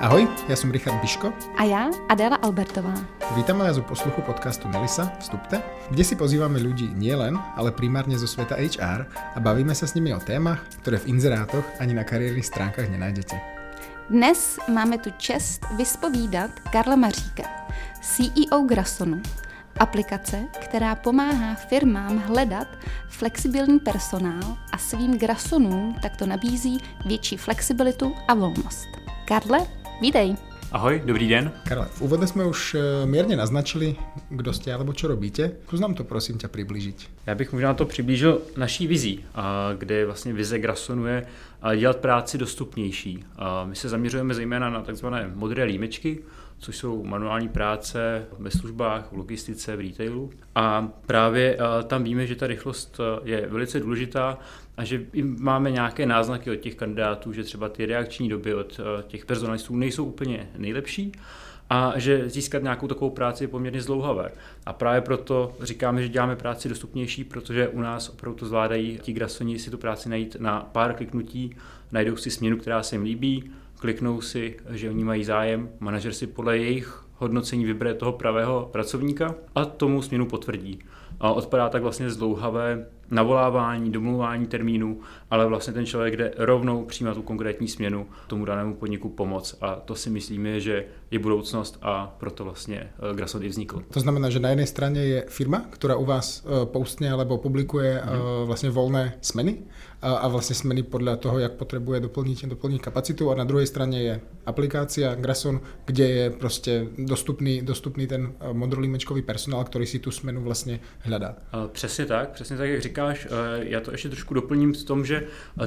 Ahoj, já jsem Richard Biško. A já, Adela Albertová. Vítáme vás u posluchu podcastu Nelisa Vstupte, kde si pozýváme ľudí nielen, ale primárně zo sveta HR a bavíme se s nimi o témach, které v inzerátoch ani na kariérních stránkách nenajdete. Dnes máme tu čest vyspovídat Karla Maříka, CEO Grasonu, aplikace, která pomáhá firmám hledat flexibilní personál a svým Grasonům takto nabízí větší flexibilitu a volnost. Karle, vítej. Ahoj, dobrý den. Karle, v úvode jsme už eh, mírně naznačili, kdo jste alebo čo robíte. Zkus nám to prosím tě přiblížit. Já bych možná to přiblížil naší vizí, kde vlastně vize Grasonu je dělat práci dostupnější. My se zaměřujeme zejména na takzvané modré límečky, což jsou manuální práce ve službách, v logistice, v retailu. A právě tam víme, že ta rychlost je velice důležitá a že máme nějaké náznaky od těch kandidátů, že třeba ty reakční doby od těch personalistů nejsou úplně nejlepší a že získat nějakou takovou práci je poměrně zlouhavé. A právě proto říkáme, že děláme práci dostupnější, protože u nás opravdu to zvládají ti grasoni si tu práci najít na pár kliknutí, najdou si směnu, která se jim líbí, kliknou si, že oni mají zájem, manažer si podle jejich hodnocení vybere toho pravého pracovníka a tomu směnu potvrdí. A odpadá tak vlastně zdlouhavé navolávání, domluvání termínu, ale vlastně ten člověk jde rovnou přijímat tu konkrétní směnu tomu danému podniku pomoc a to si myslíme, že je budoucnost a proto vlastně eh, Grasody vznikl. To znamená, že na jedné straně je firma, která u vás eh, postně alebo publikuje hmm. vlastně volné smeny a vlastně smeny podle toho, jak potřebuje doplnit, doplnit kapacitu a na druhé straně je aplikácia Grason, kde je prostě dostupný, dostupný ten modrolímečkový personál, který si tu smenu vlastně hledá. Přesně tak, přesně tak, jak říkáš. Já to ještě trošku doplním s tom, že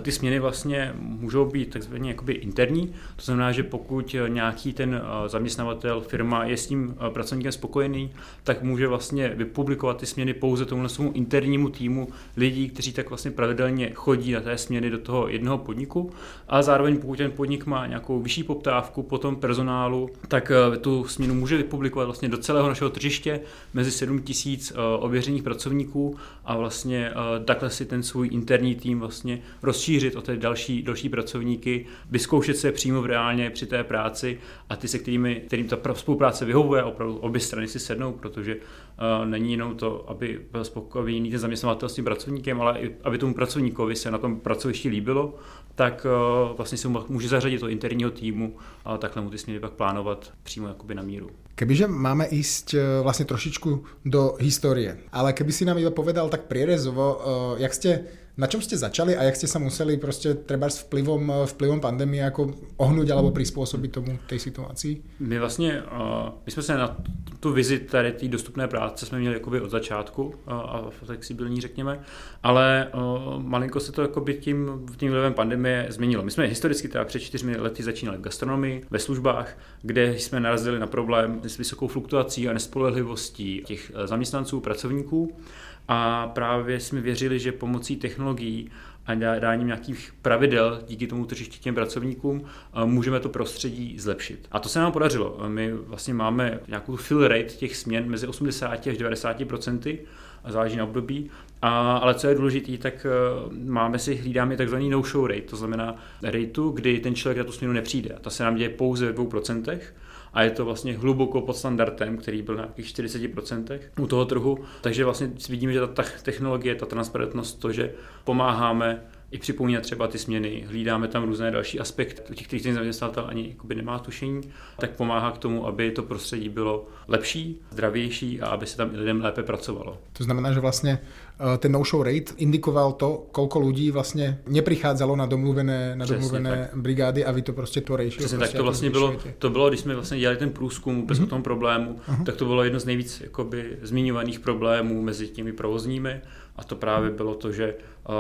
ty směny vlastně můžou být takzvaně jakoby interní. To znamená, že pokud nějaký ten zaměstnavatel, firma je s tím pracovníkem spokojený, tak může vlastně vypublikovat ty směny pouze tomu svému internímu týmu lidí, kteří tak vlastně pravidelně chodí na té směny do toho jednoho podniku. A zároveň pokud ten podnik má nějakou vyšší poptávku po tom personálu, tak tu směnu může vypublikovat vlastně do celého našeho tržiště mezi 7 tisíc ověřených pracovníků a vlastně takhle si ten svůj interní tým vlastně rozšířit o ty další, další pracovníky, vyzkoušet se přímo v reálně při té práci a ty, se kterými, kterým ta spolupráce vyhovuje, opravdu obě strany si sednou, protože uh, není jenom to, aby byl spokojený ten zaměstnavatel s tím pracovníkem, ale i aby tomu pracovníkovi se na tom pracovišti líbilo, tak uh, vlastně se může zařadit do interního týmu a takhle mu ty směry pak plánovat přímo jakoby na míru. Kebyže máme ísť e, vlastně trošičku do historie, ale keby si nám iba povedal tak prierezovo, jak ste na čom ste začali a jak ste sa museli prostě třeba s vplyvom, vplyvom pandemie jako ohnout alebo přizpůsobit tomu té situaci? My vlastně, my jsme se na tu vizi tady té dostupné práce jsme měli jakoby od začátku a flexibilní řekněme, ale malinko se to jakoby tím, tím vlivem pandemie změnilo. My jsme historicky teda před čtyřmi lety začínali v gastronomii, ve službách, kde jsme narazili na problém s vysokou fluktuací a nespolehlivostí těch zaměstnanců, pracovníků a právě jsme věřili, že pomocí technologií a dáním nějakých pravidel díky tomu tržišti těm pracovníkům můžeme to prostředí zlepšit. A to se nám podařilo. My vlastně máme nějakou fill rate těch směn mezi 80 až 90 procenty, záleží na období. A, ale co je důležité, tak uh, máme si, hlídáme takzvaný no-show rate, to znamená rateu, kdy ten člověk na tu směnu nepřijde. A to se nám děje pouze ve 2% a je to vlastně hluboko pod standardem, který byl na nějakých 40% u toho trhu. Takže vlastně vidíme, že ta technologie, ta transparentnost, to, že pomáháme i připomínat třeba ty směny, hlídáme tam různé další aspekty, o těch, kterých ten zaměstnatel ani jakoby nemá tušení, tak pomáhá k tomu, aby to prostředí bylo lepší, zdravější a aby se tam lidem lépe pracovalo. To znamená, že vlastně eh, ten no-show rate indikoval to, kolko lidí vlastně neprichádzalo na domluvené, na domluvené brigády a vy to prostě to. Přesně prostě tak to vlastně bylo, to bylo, když jsme vlastně dělali ten průzkum bez mm-hmm. o tom problému, uh-huh. tak to bylo jedno z nejvíc jakoby, zmiňovaných problémů mezi těmi provozními a to právě bylo to, že uh,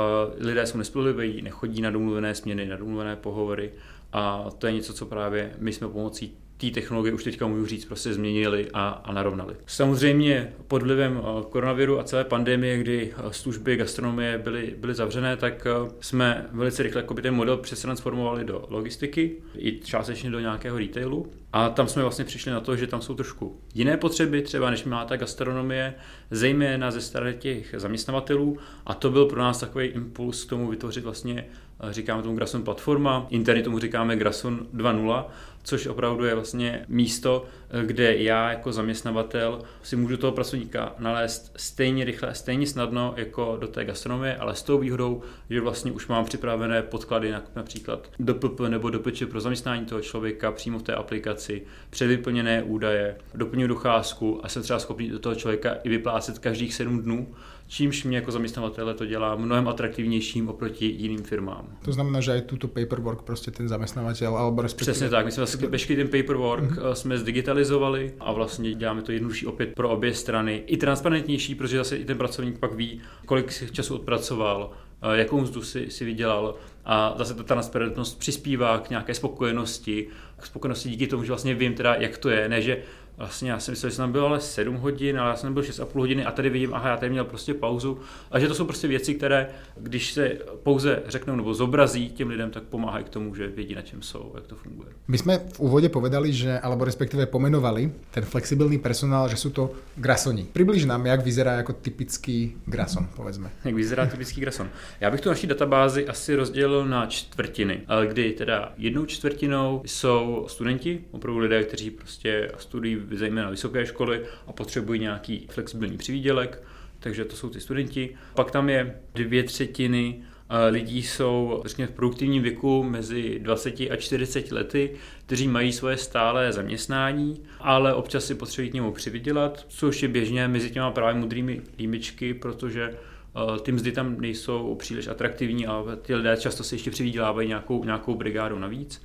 lidé jsou nespolehliví, nechodí na domluvené směny, na domluvené pohovory. A to je něco, co právě my jsme pomocí té technologie už teďka můžu říct, prostě změnili a, a narovnali. Samozřejmě pod vlivem eh, koronaviru a celé pandemie, kdy eh, služby gastronomie byly, byly zavřené, tak jsme velice rychle ten model přetransformovali do logistiky, i částečně do nějakého retailu. A tam jsme vlastně přišli na to, že tam jsou trošku jiné potřeby, třeba než má ta gastronomie, zejména ze strany těch zaměstnavatelů. A to byl pro nás takový impuls k tomu vytvořit vlastně říkáme tomu Grason platforma, interně tomu říkáme Grason 2.0, což opravdu je vlastně místo, kde já jako zaměstnavatel si můžu toho pracovníka nalézt stejně rychle, stejně snadno jako do té gastronomie, ale s tou výhodou, že vlastně už mám připravené podklady například do PP nebo do PČ pro zaměstnání toho člověka přímo v té aplikaci, předvyplněné údaje, doplňuji docházku a jsem třeba schopný do toho člověka i vyplácet každých 7 dnů, čímž mě jako zaměstnavatele to dělá mnohem atraktivnějším oproti jiným firmám. To znamená, že i tuto paperwork prostě ten zaměstnavatel, alebo respektive... Přesně tak, my jsme vlastně veškerý ten paperwork mm-hmm. jsme zdigitalizovali a vlastně děláme to jednodušší opět pro obě strany. I transparentnější, protože zase i ten pracovník pak ví, kolik času odpracoval, eh, jakou mzdu si, si vydělal a zase ta transparentnost přispívá k nějaké spokojenosti, k spokojenosti díky tomu, že vlastně vím teda, jak to je, ne, že vlastně já jsem myslel, že jsem tam byl ale 7 hodin, ale já jsem byl 6,5 hodiny a tady vidím, aha, já tady měl prostě pauzu. A že to jsou prostě věci, které, když se pouze řeknou nebo zobrazí těm lidem, tak pomáhají k tomu, že vědí, na čem jsou, jak to funguje. My jsme v úvodě povedali, že, alebo respektive pomenovali ten flexibilní personál, že jsou to grasoni. Přibliž nám, jak vyzerá jako typický grason, povedzme. Jak vyzerá typický grason. Já bych tu naší databázi asi rozdělil na čtvrtiny, kdy teda jednou čtvrtinou jsou studenti, opravdu lidé, kteří prostě studují zejména vysoké školy a potřebují nějaký flexibilní přivídělek, takže to jsou ty studenti. Pak tam je dvě třetiny eh, lidí jsou řekněme, v produktivním věku mezi 20 a 40 lety, kteří mají svoje stále zaměstnání, ale občas si potřebují k němu přivydělat, což je běžně mezi těma právě modrými límičky, protože eh, ty mzdy tam nejsou příliš atraktivní a ty lidé často si ještě přivydělávají nějakou, nějakou brigádu navíc.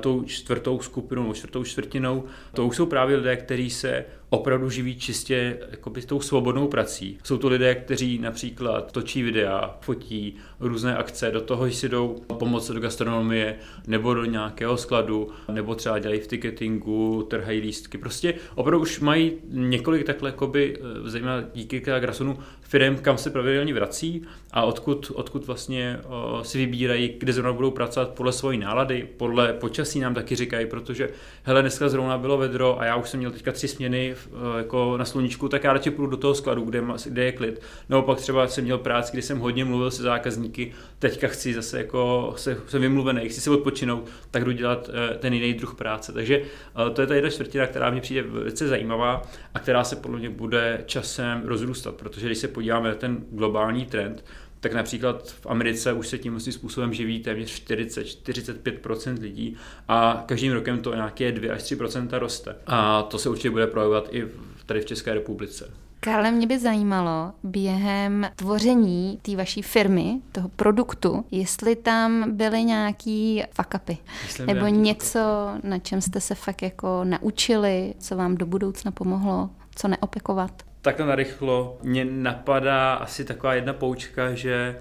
Tou čtvrtou skupinou, čtvrtou čtvrtinou, to už jsou právě lidé, kteří se opravdu živí čistě jakoby tou svobodnou prací. Jsou to lidé, kteří například točí videa, fotí různé akce, do toho si jdou pomoct do gastronomie nebo do nějakého skladu, nebo třeba dělají v ticketingu, trhají lístky. Prostě opravdu už mají několik takhle, jakoby, eh, zejména díky Grasonu, firm, kam se pravidelně vrací a odkud, odkud vlastně o, si vybírají, kde zrovna budou pracovat podle svojí nálady, podle počasí nám taky říkají, protože hele, dneska zrovna bylo vedro a já už jsem měl teďka tři směny Eh, jako na sluníčku, tak já radši půjdu do toho skladu, kde, kde je klid. Nebo pak třeba jsem měl práci, kdy jsem hodně mluvil se zákazníky, teďka chci zase jako, se, jsem vymluvený, chci se odpočinout, tak jdu dělat eh, ten jiný druh práce. Takže eh, to je ta jedna čtvrtina, která mě přijde velice zajímavá a která se podle mě bude časem rozrůstat, protože když se podíváme na ten globální trend, tak například v Americe už se tím způsobem živí téměř 40-45% lidí a každým rokem to nějaké 2 až 3% roste. A to se určitě bude projevovat i tady v České republice. Karle, mě by zajímalo během tvoření té vaší firmy, toho produktu, jestli tam byly nějaký fakapy, nebo něco, na čem jste se fakt jako naučili, co vám do budoucna pomohlo, co neopakovat takhle narychlo mě napadá asi taková jedna poučka, že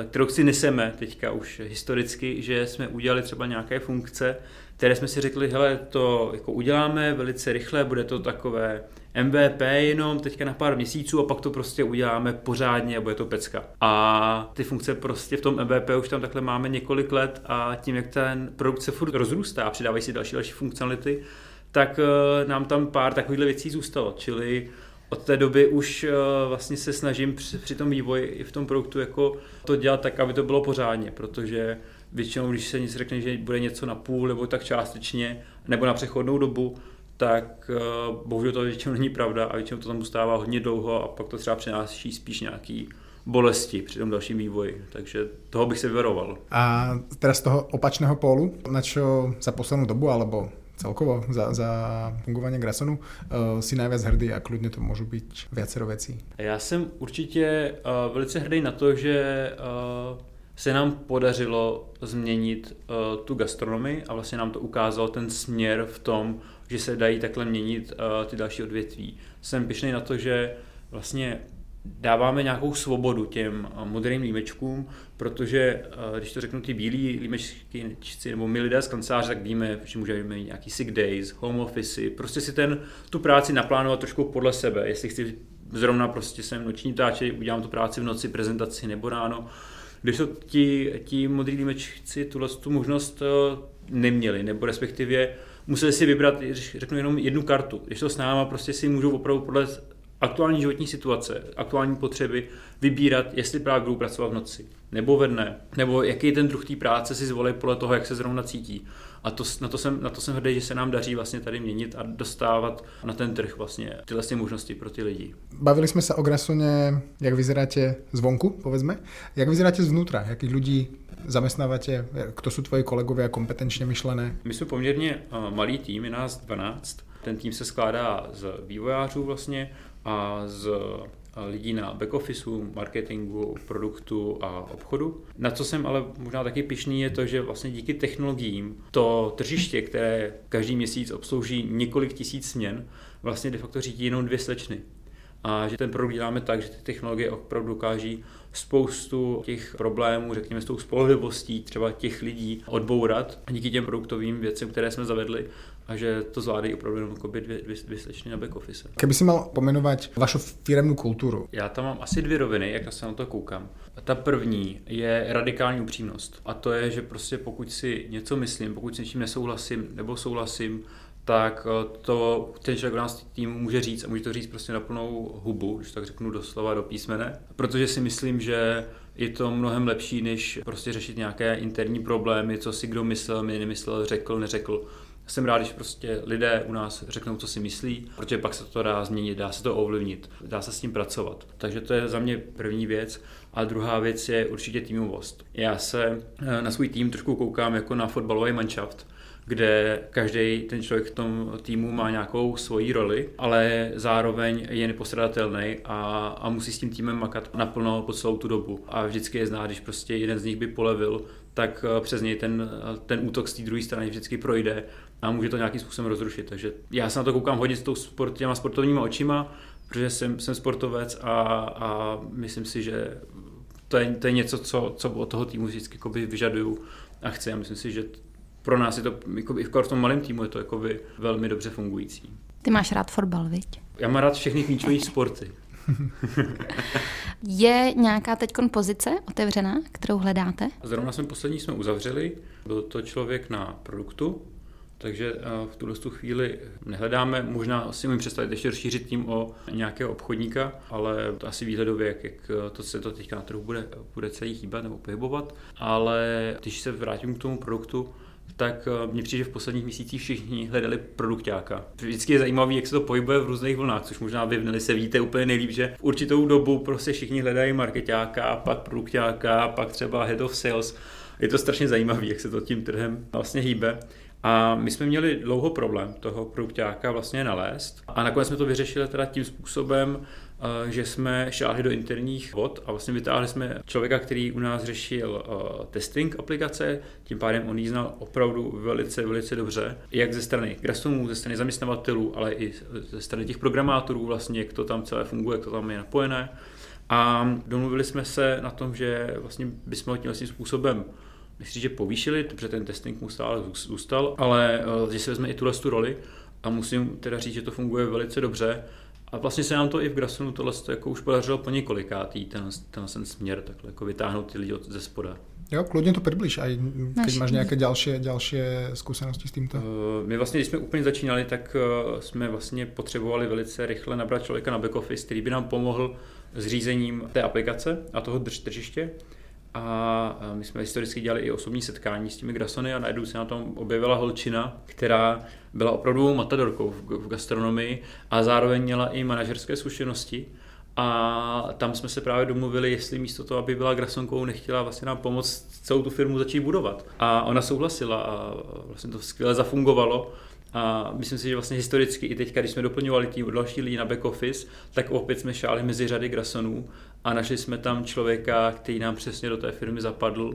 eh, kterou si neseme teďka už historicky, že jsme udělali třeba nějaké funkce, které jsme si řekli, hele, to jako uděláme velice rychle, bude to takové MVP jenom teďka na pár měsíců a pak to prostě uděláme pořádně a bude to pecka. A ty funkce prostě v tom MVP už tam takhle máme několik let a tím, jak ten produkt se furt rozrůstá a přidávají si další další funkcionality, tak eh, nám tam pár takovýchhle věcí zůstalo, čili od té doby už uh, vlastně se snažím při, při tom vývoji i v tom produktu jako to dělat tak, aby to bylo pořádně, protože většinou, když se nic řekne, že bude něco na půl nebo tak částečně, nebo na přechodnou dobu, tak uh, bohužel to většinou není pravda a většinou to tam zůstává hodně dlouho a pak to třeba přináší spíš nějaký bolesti při tom dalším vývoji. Takže toho bych se vyvaroval. A teda z toho opačného pólu, na čo za poslednou dobu, alebo celkovo za, za fungování Grasonu uh, si najviac hrdý a klidně to můžu být viacero věcí? Já jsem určitě uh, velice hrdý na to, že uh, se nám podařilo změnit uh, tu gastronomii a vlastně nám to ukázalo ten směr v tom, že se dají takhle měnit uh, ty další odvětví. Jsem pišný na to, že vlastně dáváme nějakou svobodu těm eh, modrým límečkům, protože eh, když to řeknu ty bílí límečky nebo my lidé z kanceláře, tak víme, že můžeme mít nějaký sick days, home office, prostě si ten, tu práci naplánovat trošku podle sebe, jestli chci zrovna prostě jsem noční táče, udělám tu práci v noci, prezentaci nebo ráno, když to ti, ti modrý límečci tuhle tu možnost eh, neměli, nebo respektive museli si vybrat, řeknu jenom jednu kartu. Když to s náma prostě si můžou opravdu podle aktuální životní situace, aktuální potřeby vybírat, jestli právě budou pracovat v noci nebo ve dne, nebo jaký ten druh té práce si zvolit podle toho, jak se zrovna cítí. A to, na, to jsem, na to jsem hrdý, že se nám daří vlastně tady měnit a dostávat na ten trh vlastně tyhle možnosti pro ty lidi. Bavili jsme se o Grasone, jak vyzeráte zvonku, povedzme. Jak vyzeráte zvnútra? Jakých lidí zamestnáváte? Kto jsou tvoji kolegové kompetenčně myšlené? My jsme poměrně malý tým, je nás 12. Ten tým se skládá z vývojářů vlastně a z lidí na back officeu, marketingu, produktu a obchodu. Na co jsem ale možná taky pišný je to, že vlastně díky technologiím to tržiště, které každý měsíc obslouží několik tisíc směn, vlastně de facto řídí jenom dvě slečny. A že ten produkt děláme tak, že ty technologie opravdu dokáží spoustu těch problémů, řekněme, s tou spolehlivostí třeba těch lidí odbourat a díky těm produktovým věcem, které jsme zavedli, a že to zvládají opravdu jenom dvě, dvě, dvě slečny na back office. Kdyby si mal pomenovat vašu firemnou kulturu? Já tam mám asi dvě roviny, jak se na to koukám. Ta první je radikální upřímnost. A to je, že prostě pokud si něco myslím, pokud s něčím nesouhlasím nebo souhlasím, tak eh, to ten člověk v nás tým může říct a může to říct prostě na plnou hubu, když tak řeknu doslova do písmene, protože si myslím, že je to mnohem lepší, než prostě řešit nějaké interní problémy, co si kdo myslel, mi nemyslel, řekl, neřekl. Jsem rád, když prostě lidé u nás řeknou, co si myslí, protože pak se to dá změnit, dá se to ovlivnit, dá se s tím pracovat. Takže to je za mě první věc. A druhá věc je určitě týmovost. Já se eh, na svůj tým trošku koukám jako na fotbalový manšaft kde každý ten člověk v tom týmu má nějakou svoji roli, ale zároveň je nepostradatelný a, a musí s tím týmem makat naplno po celou tu dobu. A vždycky je znát, když prostě jeden z nich by polevil, tak eh, přes něj ten, ten útok z té druhé strany vždycky projde a může to nějakým způsobem rozrušit. Takže já se na to koukám hodně s tou sport, těma sportovníma očima, protože jsem, jsem sportovec a, a myslím si, že to je, to je něco, co, co od toho týmu vždycky vyžaduju a chci a myslím si, že pro nás je to, jako i v tom malém týmu je to jako velmi dobře fungující. Ty máš rád fotbal, viď? Já mám rád všechny klíčové sporty. je nějaká teď pozice otevřená, kterou hledáte? Zrovna jsme poslední jsme uzavřeli. Byl to člověk na produktu, takže eh, v tuhle tu chvíli nehledáme. Možná si můžeme představit ještě rozšířit tím o nějakého obchodníka, ale to asi výhledově, jak, jak eh, to se to teďka na trhu bude, bude celý chýbat nebo pohybovat. Ale když se vrátím k tomu produktu, tak eh, mně přijde, že v posledních měsících všichni hledali produktáka. Vždycky je zajímavé, jak se to pohybuje v různých vlnách, což možná vy v se víte úplně nejlíp, že v určitou dobu prostě všichni hledají marketáka, pak produktáka, pak třeba head of sales. Je to strašně zajímavé, jak se to tím trhem vlastně hýbe. A my jsme měli dlouho problém toho produktáka vlastně nalézt. A nakonec jsme to vyřešili teda tím způsobem, Eh, že jsme šáhli do interních vod a vlastně vytáhli jsme člověka, který u nás řešil eh, testing aplikace, tím pádem on ji znal opravdu velice, velice dobře, jak ze strany Grastonů, ze strany zaměstnavatelů, ale i ze strany těch programátorů vlastně, jak to tam celé funguje, jak to tam je napojené. A domluvili jsme se na tom, že vlastně bychom ho tím vlastně způsobem myslím, že povýšili, protože ten testing mu stále zůstal, ale eh, že si vezme i tuhle tu roli a musím teda říct, že to funguje velice dobře a vlastně se nám to i v Grasonu tohle jako už podařilo po několikátý, ten, ten, ten směr, takhle jako vytáhnout ty lidi od, ze spoda. Jo, klidně to přibliž, a když máš nějaké další, další zkušenosti s tímto. Eh, my vlastně, když jsme úplně začínali, tak eh, jsme vlastně potřebovali velice rychle nabrat člověka na back office, který by nám pomohl s řízením té aplikace a toho drž tržiště. A my jsme historicky dělali i osobní setkání s těmi grasony a najednou se na tom objevila holčina, která byla opravdu matadorkou v gastronomii a zároveň měla i manažerské zkušenosti. A tam jsme se právě domluvili, jestli místo toho, aby byla grasonkou, nechtěla vlastně nám pomoct celou tu firmu začít budovat. A ona souhlasila a vlastně to skvěle zafungovalo. A myslím si, že vlastně historicky i teď, když jsme doplňovali tým další lidi na back office, tak opět jsme šáli mezi řady grasonů a našli jsme tam člověka, který nám přesně do té firmy zapadl.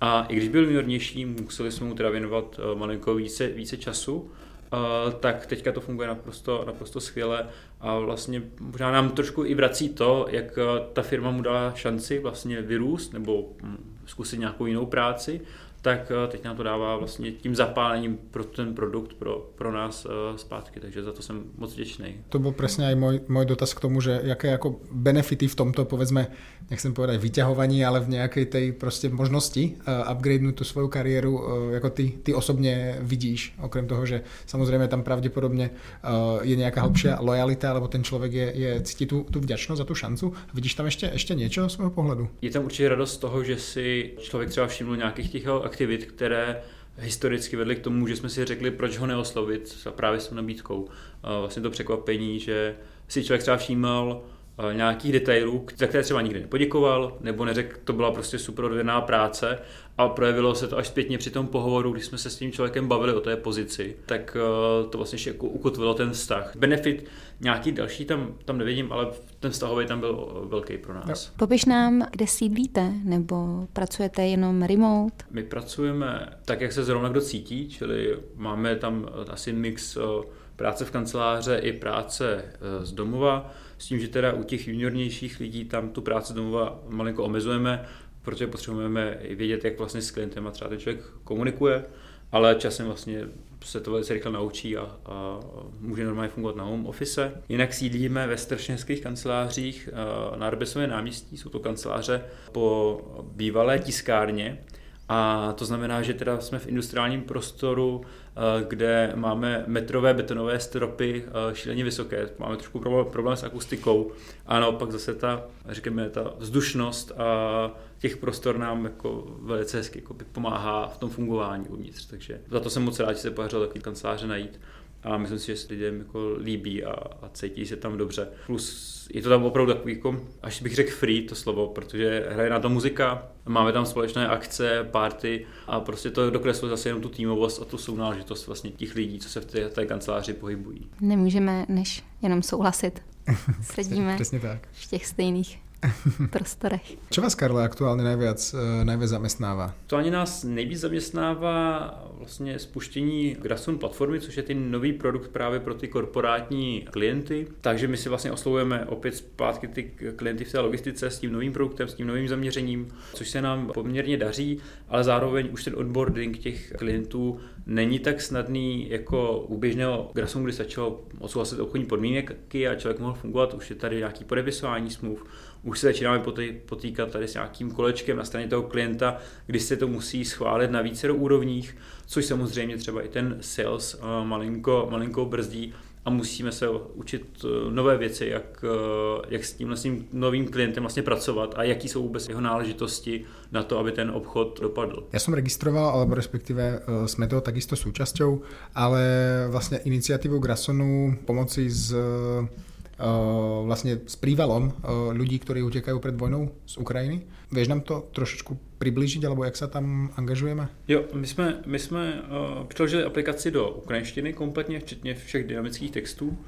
A i když byl juniornější, museli jsme mu teda věnovat eh, malinko více, více času, Uh, tak teďka to funguje naprosto, naprosto skvěle a vlastně možná nám trošku i vrací to, jak eh, ta firma mu dala šanci vlastně vyrůst nebo hm, zkusit nějakou jinou práci, tak eh, teď nám to dává vlastně tím zapálením pro ten produkt pro, pro nás uh, zpátky, takže za to jsem moc vděčný. To byl přesně i můj, můj dotaz k tomu, že jaké jako benefity v tomto, povedzme, nechcem povedať vyťahovaní, ale v nějaké tej prostě možnosti uh, upgradenout tu svou kariéru, uh, jako ty, ty osobně vidíš, okrem toho, že samozřejmě tam pravděpodobně uh, je nějaká hlbší lojalita, alebo ten člověk je, je cítí tu, tu vděčnost za tu šancu. Vidíš tam ještě, ještě něco z svého pohledu? Je tam určitě radost z toho, že si člověk třeba všiml nějakých těch aktivit, které historicky vedly k tomu, že jsme si řekli, proč ho neoslovit právě s tou nabídkou. Vlastně to překvapení, že si člověk třeba všímal nějakých detailů, za které třeba nikdy nepoděkoval, nebo neřekl, to byla prostě super odvědná práce a projevilo se to až zpětně při tom pohovoru, když jsme se s tím člověkem bavili o té pozici, tak eh, to vlastně ještě jako ukotvilo ten vztah. Benefit nějaký další tam, tam nevidím, ale ten vztahový tam byl velký pro nás. Popiš nám, kde sídlíte, nebo pracujete jenom remote? My pracujeme tak, jak se zrovna kdo cítí, čili máme tam asi mix eh, práce v kanceláře i práce z domova s tím, že teda u těch juniornějších lidí tam tu práci domova malinko omezujeme, protože potřebujeme vědět, jak vlastně s klientem a třeba ten člověk komunikuje, ale časem vlastně se to velice rychle naučí a, a může normálně fungovat na home office. Jinak sídlíme ve strašně kancelářích na Arbesově náměstí, jsou to kanceláře po bývalé tiskárně, a to znamená, že teda jsme v industriálním prostoru, eh, kde máme metrové betonové stropy eh, šíleně vysoké. Máme trošku problém s akustikou a naopak zase ta, řekněme, ta vzdušnost a těch prostor nám jako velice hezky jako pomáhá v tom fungování uvnitř. Takže za to jsem moc rád, že se podařilo takový kanceláře najít a myslím si, že se lidem jako líbí a, a cítí se tam dobře. Plus je to tam opravdu takový, jako, až bych řekl free to slovo, protože hraje na to muzika, máme tam společné akce, party a prostě to dokresluje zase jenom tu týmovost a tu sounáležitost vlastně těch lidí, co se v té, té kanceláři pohybují. Nemůžeme než jenom souhlasit. Sedíme Přesně tak. v těch stejných prostorech. Co vás, Karle, aktuálně nejvíc, eh, nejvíc zaměstnává? To ani nás nejvíc zaměstnává vlastně spuštění Grasson platformy, což je ten nový produkt právě pro ty korporátní klienty. Takže my si vlastně oslovujeme opět zpátky ty klienty v té logistice s tím novým produktem, s tím novým zaměřením, což se nám poměrně daří, ale zároveň už ten onboarding těch klientů není tak snadný jako u běžného Grassonu, kdy stačilo odsouhlasit obchodní podmínky a člověk mohl fungovat, už je tady nějaký podepisování smluv, už se začínáme potýkat tady s nějakým kolečkem na straně toho klienta, kdy se to musí schválit na více úrovních, což samozřejmě třeba i ten sales eh, malinko, malinko brzdí a musíme se učit eh, nové věci, jak, eh, jak s tím novým klientem vlastně pracovat a jaký jsou vůbec jeho náležitosti na to, aby ten obchod dopadl. Já jsem registroval, alebo respektive jsme toho takisto súčasťou, ale vlastně iniciativu Grasonu pomoci s Eh, vlastně s prívalom eh, ľudí, ktorí utekajú pred vojnou z Ukrajiny. Vieš nám to trošičku přiblížit, alebo jak se tam angažujeme? Jo, my jsme, my jsme uh, přiložili aplikaci do ukrajinštiny kompletně, včetně všech dynamických textů,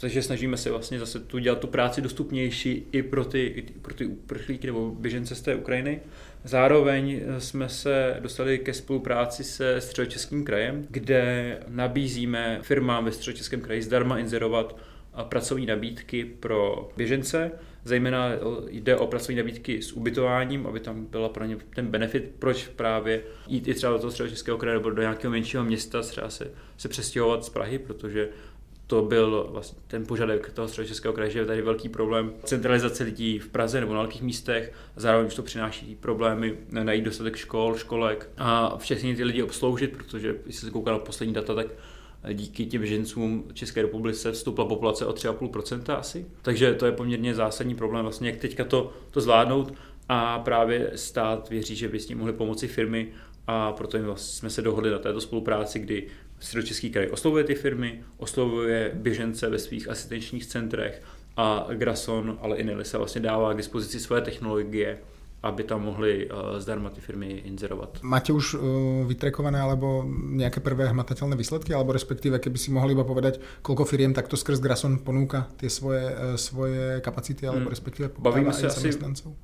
takže snažíme se vlastně zase tu dělat tu práci dostupnější i pro ty, i pro ty uprchlíky nebo běžence z té Ukrajiny. Zároveň jsme se dostali ke spolupráci se Středočeským krajem, kde nabízíme firmám ve Středočeském kraji zdarma inzerovat pracovní nabídky pro běžence, zejména jde o pracovní nabídky s ubytováním, aby tam byla pro ně ten benefit, proč právě jít i třeba do toho středočeského kraje nebo do nějakého menšího města, třeba se, se přestěhovat z Prahy, protože to byl vlastně ten požadavek toho středočeského kraje, že je tady velký problém centralizace lidí v Praze nebo na velkých místech, zároveň už to přináší problémy najít dostatek škol, školek a všechny ty lidi obsloužit, protože když se kouká na poslední data, tak díky těm žencům České republice vstoupila populace o 3,5% asi. Takže to je poměrně zásadní problém, vlastně jak teďka to, to zvládnout a právě stát věří, že by s tím mohly pomoci firmy a proto jsme se dohodli na této spolupráci, kdy Středočeský kraj oslovuje ty firmy, oslovuje běžence ve svých asistenčních centrech a Grason, ale i Nelisa vlastně dává k dispozici své technologie aby tam mohli uh, zdarma ty firmy inzerovat. Máte už uh, vytrekované alebo nějaké prvé hmatatelné výsledky, alebo respektive, keby si mohli iba povedať, koľko firiem takto skrz Grason ponúka ty svoje, uh, svoje kapacity, alebo hmm. respektive bavíme se asi,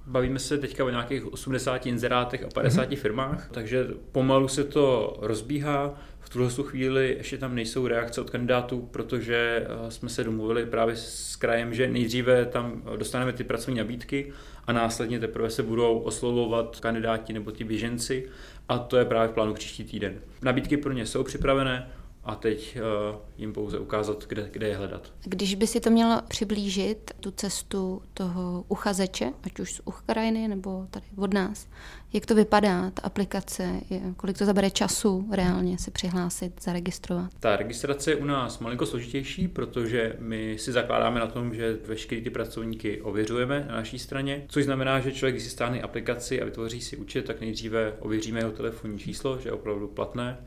bavíme se teďka o nějakých 80 inzerátech a 50 hmm. firmách, takže pomalu se to rozbíhá. V tuhle chvíli ještě tam nejsou reakce od kandidátů, protože jsme se domluvili právě s krajem, že nejdříve tam dostaneme ty pracovní nabídky a následně teprve se budou oslovovat kandidáti nebo ti běženci a to je právě v plánu příští týden. Nabídky pro ně jsou připravené, a teď uh, jim pouze ukázat, kde, kde je hledat. Když by si to mělo přiblížit, tu cestu toho uchazeče, ať už z Ukrajiny nebo tady od nás, jak to vypadá, ta aplikace, kolik to zabere času reálně se přihlásit, zaregistrovat? Ta registrace je u nás malinko složitější, protože my si zakládáme na tom, že veškeré ty pracovníky ověřujeme na naší straně, což znamená, že člověk, když si stáhne aplikaci a vytvoří si účet, tak nejdříve ověříme jeho telefonní číslo, že je opravdu platné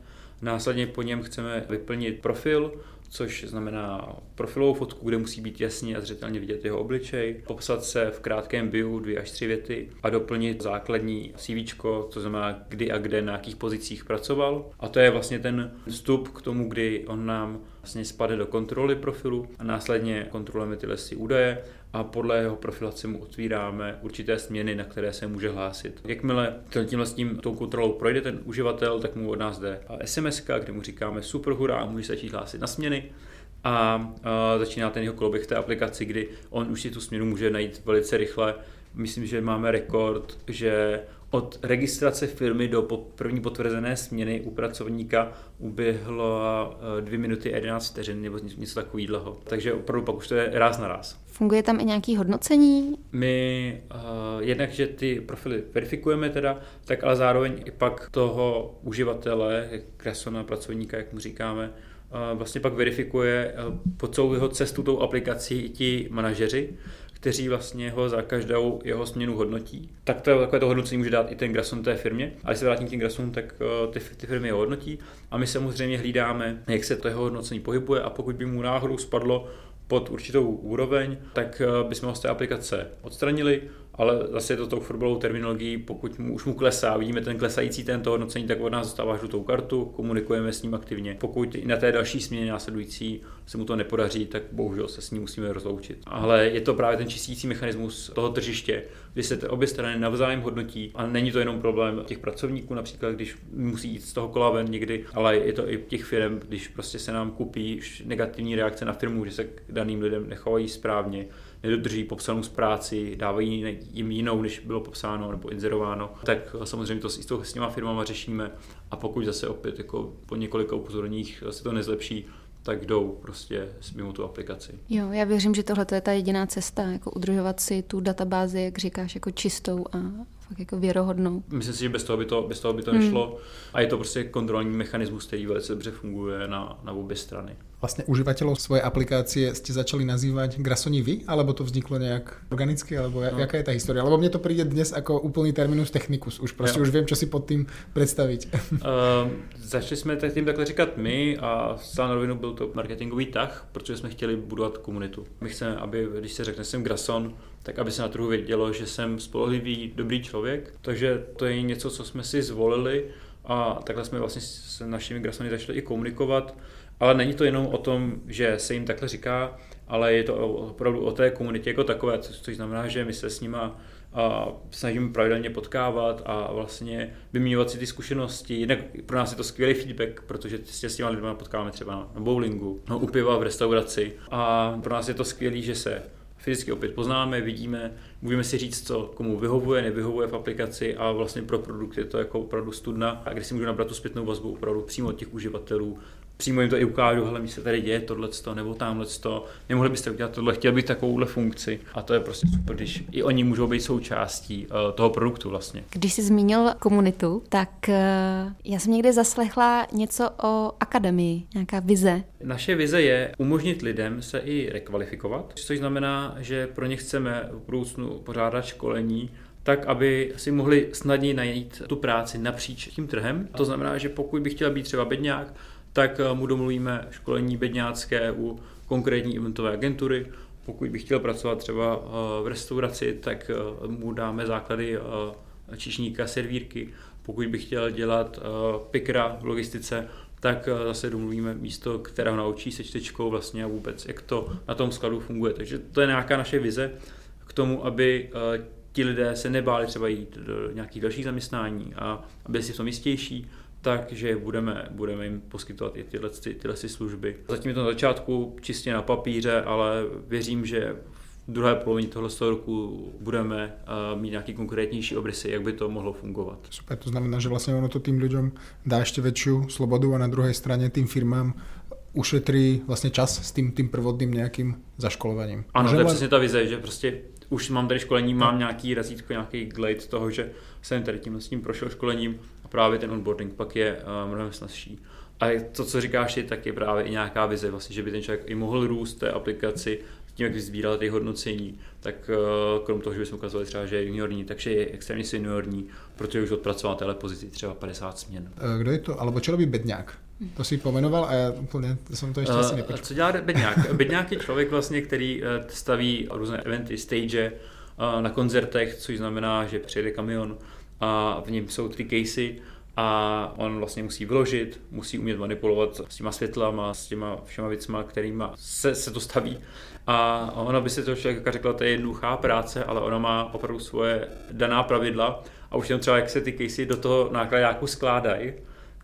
Následně po něm chceme vyplnit profil, což znamená profilovou fotku, kde musí být jasně a zřetelně vidět jeho obličej, popsat se v krátkém bio dvě až tři věty a doplnit základní CV, to znamená kdy a kde na jakých pozicích pracoval. A to je vlastně ten vstup k tomu, kdy on nám vlastně spadne do kontroly profilu a následně kontrolujeme tyhle si údaje a podle jeho profilace mu otvíráme určité směny, na které se může hlásit. Jakmile tímhle s tím tou kontrolou projde ten uživatel, tak mu od nás jde SMS, kde mu říkáme super hurá a může začít hlásit na směny a, a začíná ten jeho koloběh v té aplikaci, kdy on už si tu směnu může najít velice rychle. Myslím, že máme rekord, že od registrace firmy do první potvrzené směny u pracovníka uběhlo 2 minuty a 11 vteřin nebo něco takového. Takže opravdu pak už to je ráz na ráz. Funguje tam i nějaké hodnocení? My uh, jednak, že ty profily verifikujeme teda, tak ale zároveň i pak toho uživatele, Grasona, pracovníka, jak mu říkáme, uh, vlastně pak verifikuje uh, po celou jeho cestu tou aplikací i ti manažeři, kteří vlastně ho za každou jeho směnu hodnotí. Tak to, takové to hodnocení může dát i ten Grason té firmě. A když se vrátím k těm Grasonům, tak ty, ty firmy ho hodnotí a my samozřejmě hlídáme, jak se to jeho hodnocení pohybuje a pokud by mu náhodou spadlo pod určitou úroveň, tak bychom ho z té aplikace odstranili ale zase je to tou fotbalovou terminologií, pokud mu, už mu klesá, vidíme ten klesající tento hodnocení, tak od nás dostává žlutou kartu, komunikujeme s ním aktivně. Pokud i na té další směně následující se mu to nepodaří, tak bohužel se s ním musíme rozloučit. Ale je to právě ten čistící mechanismus toho tržiště, kdy se obě strany navzájem hodnotí a není to jenom problém těch pracovníků, například když musí jít z toho kola ven někdy, ale je to i těch firm, když prostě se nám kupí negativní reakce na firmu, že se k daným lidem nechovají správně, nedodrží popsanou z práci, dávají jim jinou, než bylo popsáno nebo inzerováno, tak samozřejmě to s, s těma firmama řešíme a pokud zase opět jako po několika upozorních se to nezlepší, tak jdou prostě mimo tu aplikaci. Jo, já věřím, že tohle je ta jediná cesta, jako udržovat si tu databázi, jak říkáš, jako čistou a fakt jako věrohodnou. Myslím si, že bez toho by to, bez toho by to hmm. nešlo a je to prostě kontrolní mechanismus, který velice dobře funguje na, na obě strany. Vlastně uživatelů svoje aplikácie jste začali nazývat Grasoni vy, alebo to vzniklo nějak organicky, alebo no. jaká je ta historie? Alebo mně to přijde dnes jako úplný terminus technicus, už prostě jo. už vím, co si pod tím představit. uh, začali jsme tak tím takhle říkat my a zcela na rovinu byl to marketingový tah, protože jsme chtěli budovat komunitu. My chceme, aby, když se řekne jsem Grason, tak aby se na trhu vědělo, že jsem spolehlivý, dobrý člověk. Takže to je něco, co jsme si zvolili a takhle jsme vlastně s našimi grasony začali i komunikovat. Ale není to jenom o tom, že se jim takhle říká, ale je to opravdu o té komunitě jako takové, což znamená, že my se s nima a snažíme pravidelně potkávat a vlastně vyměňovat si ty zkušenosti. Jinak pro nás je to skvělý feedback, protože se s těma lidmi potkáváme třeba na bowlingu, no, u piva v restauraci a pro nás je to skvělé, že se fyzicky opět poznáme, vidíme, můžeme si říct, co komu vyhovuje, nevyhovuje v aplikaci a vlastně pro produkt je to jako opravdu studna, a když si můžu nabrat tu zpětnou vazbu opravdu přímo od těch uživatelů, přímo jim to i ukážu, hele, mi se tady děje tohle nebo tamhle nemohli byste udělat tohle, chtěl bych takovouhle funkci. A to je prostě super, když i oni můžou být součástí uh, toho produktu vlastně. Když jsi zmínil komunitu, tak uh, já jsem někde zaslechla něco o akademii, nějaká vize. Naše vize je umožnit lidem se i rekvalifikovat, což znamená, že pro ně chceme v budoucnu pořádat školení, tak aby si mohli snadněji najít tu práci napříč tím trhem. To znamená, že pokud by chtěl být třeba bedňák, tak eh, mu domluvíme školení bedňácké u konkrétní eventové agentury. Pokud bych chtěl pracovat třeba eh, v restauraci, tak eh, mu dáme základy čišníka, servírky. Pokud bych chtěl dělat pikra v logistice, tak zase domluvíme místo, které naučí se čtečkou vlastně a vůbec, jak to na tom skladu funguje. Takže to je nějaká naše vize k tomu, aby ti lidé se nebáli třeba jít do nějakých dalších zaměstnání a aby si v tom jistější, takže budeme, budeme jim poskytovat i tyhle, ty, tyhle služby. Zatím je to na začátku čistě na papíře, ale věřím, že v druhé polovině tohle roku budeme uh, mít nějaký konkrétnější obrysy, jak by to mohlo fungovat. Super, to znamená, že vlastně ono to tým lidem dá ještě větší slobodu a na druhé straně tým firmám ušetří vlastně čas s tím, tím prvodným nějakým zaškolovaním. Ano, Můžeme to je přesně ta vize, že prostě už mám tady školení, mám nějaký razítko, nějaký glade toho, že jsem tady tím s tím prošel školením právě ten onboarding pak je uh, mnohem snazší. A to, co říkáš ty, tak je právě i nějaká vize, vlastně, že by ten člověk i mohl růst té aplikaci tím, jak sbíral ty hodnocení, tak uh, krom toho, že bychom ukazovali třeba, že je juniorní, takže je extrémně seniorní, protože už odpracoval téhle pozici třeba 50 směn. Eh, kdo je to? Alebo čo robí Bedňák? To si pomenoval a já úplně jsem to ještě asi nepočul. Co dělá Bedňák? Bedňák je člověk vlastně, který staví různé eventy, stage na koncertech, což znamená, že přijede kamion a v něm jsou tři casey a on vlastně musí vyložit, musí umět manipulovat s těma světlama, s těma všema věcma, kterýma se, se to staví. A ona by si to člověka řekla, to je jednoduchá práce, ale ona má opravdu svoje daná pravidla a už jenom třeba, jak se ty casey do toho nákladáku skládají,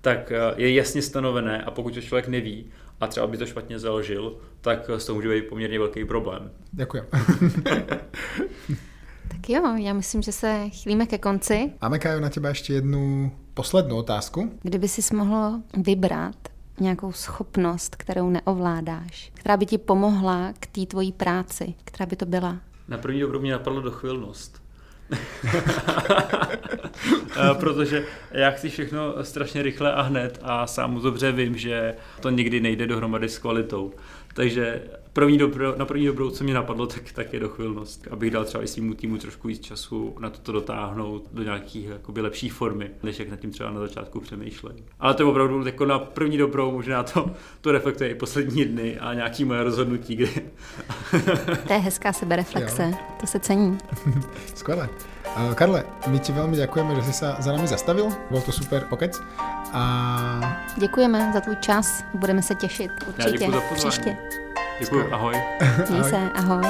tak eh, je jasně stanovené a pokud to člověk neví a třeba by to špatně založil, tak z toho může být poměrně velký problém. Děkuji. tak jo, já myslím, že se chýlíme ke konci. Máme, Kajo, na tebe ještě jednu poslední otázku. Kdyby si mohl vybrat nějakou schopnost, kterou neovládáš, která by ti pomohla k té tvojí práci, která by to byla? Na první dobrou mě napadlo dochvilnost. Protože já chci všechno strašně rychle a hned a sám dobře vím, že to nikdy nejde dohromady s kvalitou. Takže první dobro, na první dobrou, co mě napadlo, tak, tak je dochvilnost. Abych dal třeba i svýmu týmu trošku víc času na toto dotáhnout do nějakých jakoby, lepší formy, než jak nad tím třeba na začátku přemýšleli. Ale to je opravdu jako na první dobrou, možná to, to reflektuje i poslední dny a nějaký moje rozhodnutí, kdy... to je hezká sebereflexe, jo. to se cení. Skvěle. Uh, Karle, my ti velmi děkujeme, že jsi se za nami zastavil, byl to super pokec. A... Děkujeme za tvůj čas, budeme se těšit určitě Já za příště. Děkuji, ahoj. Měj se, ahoj.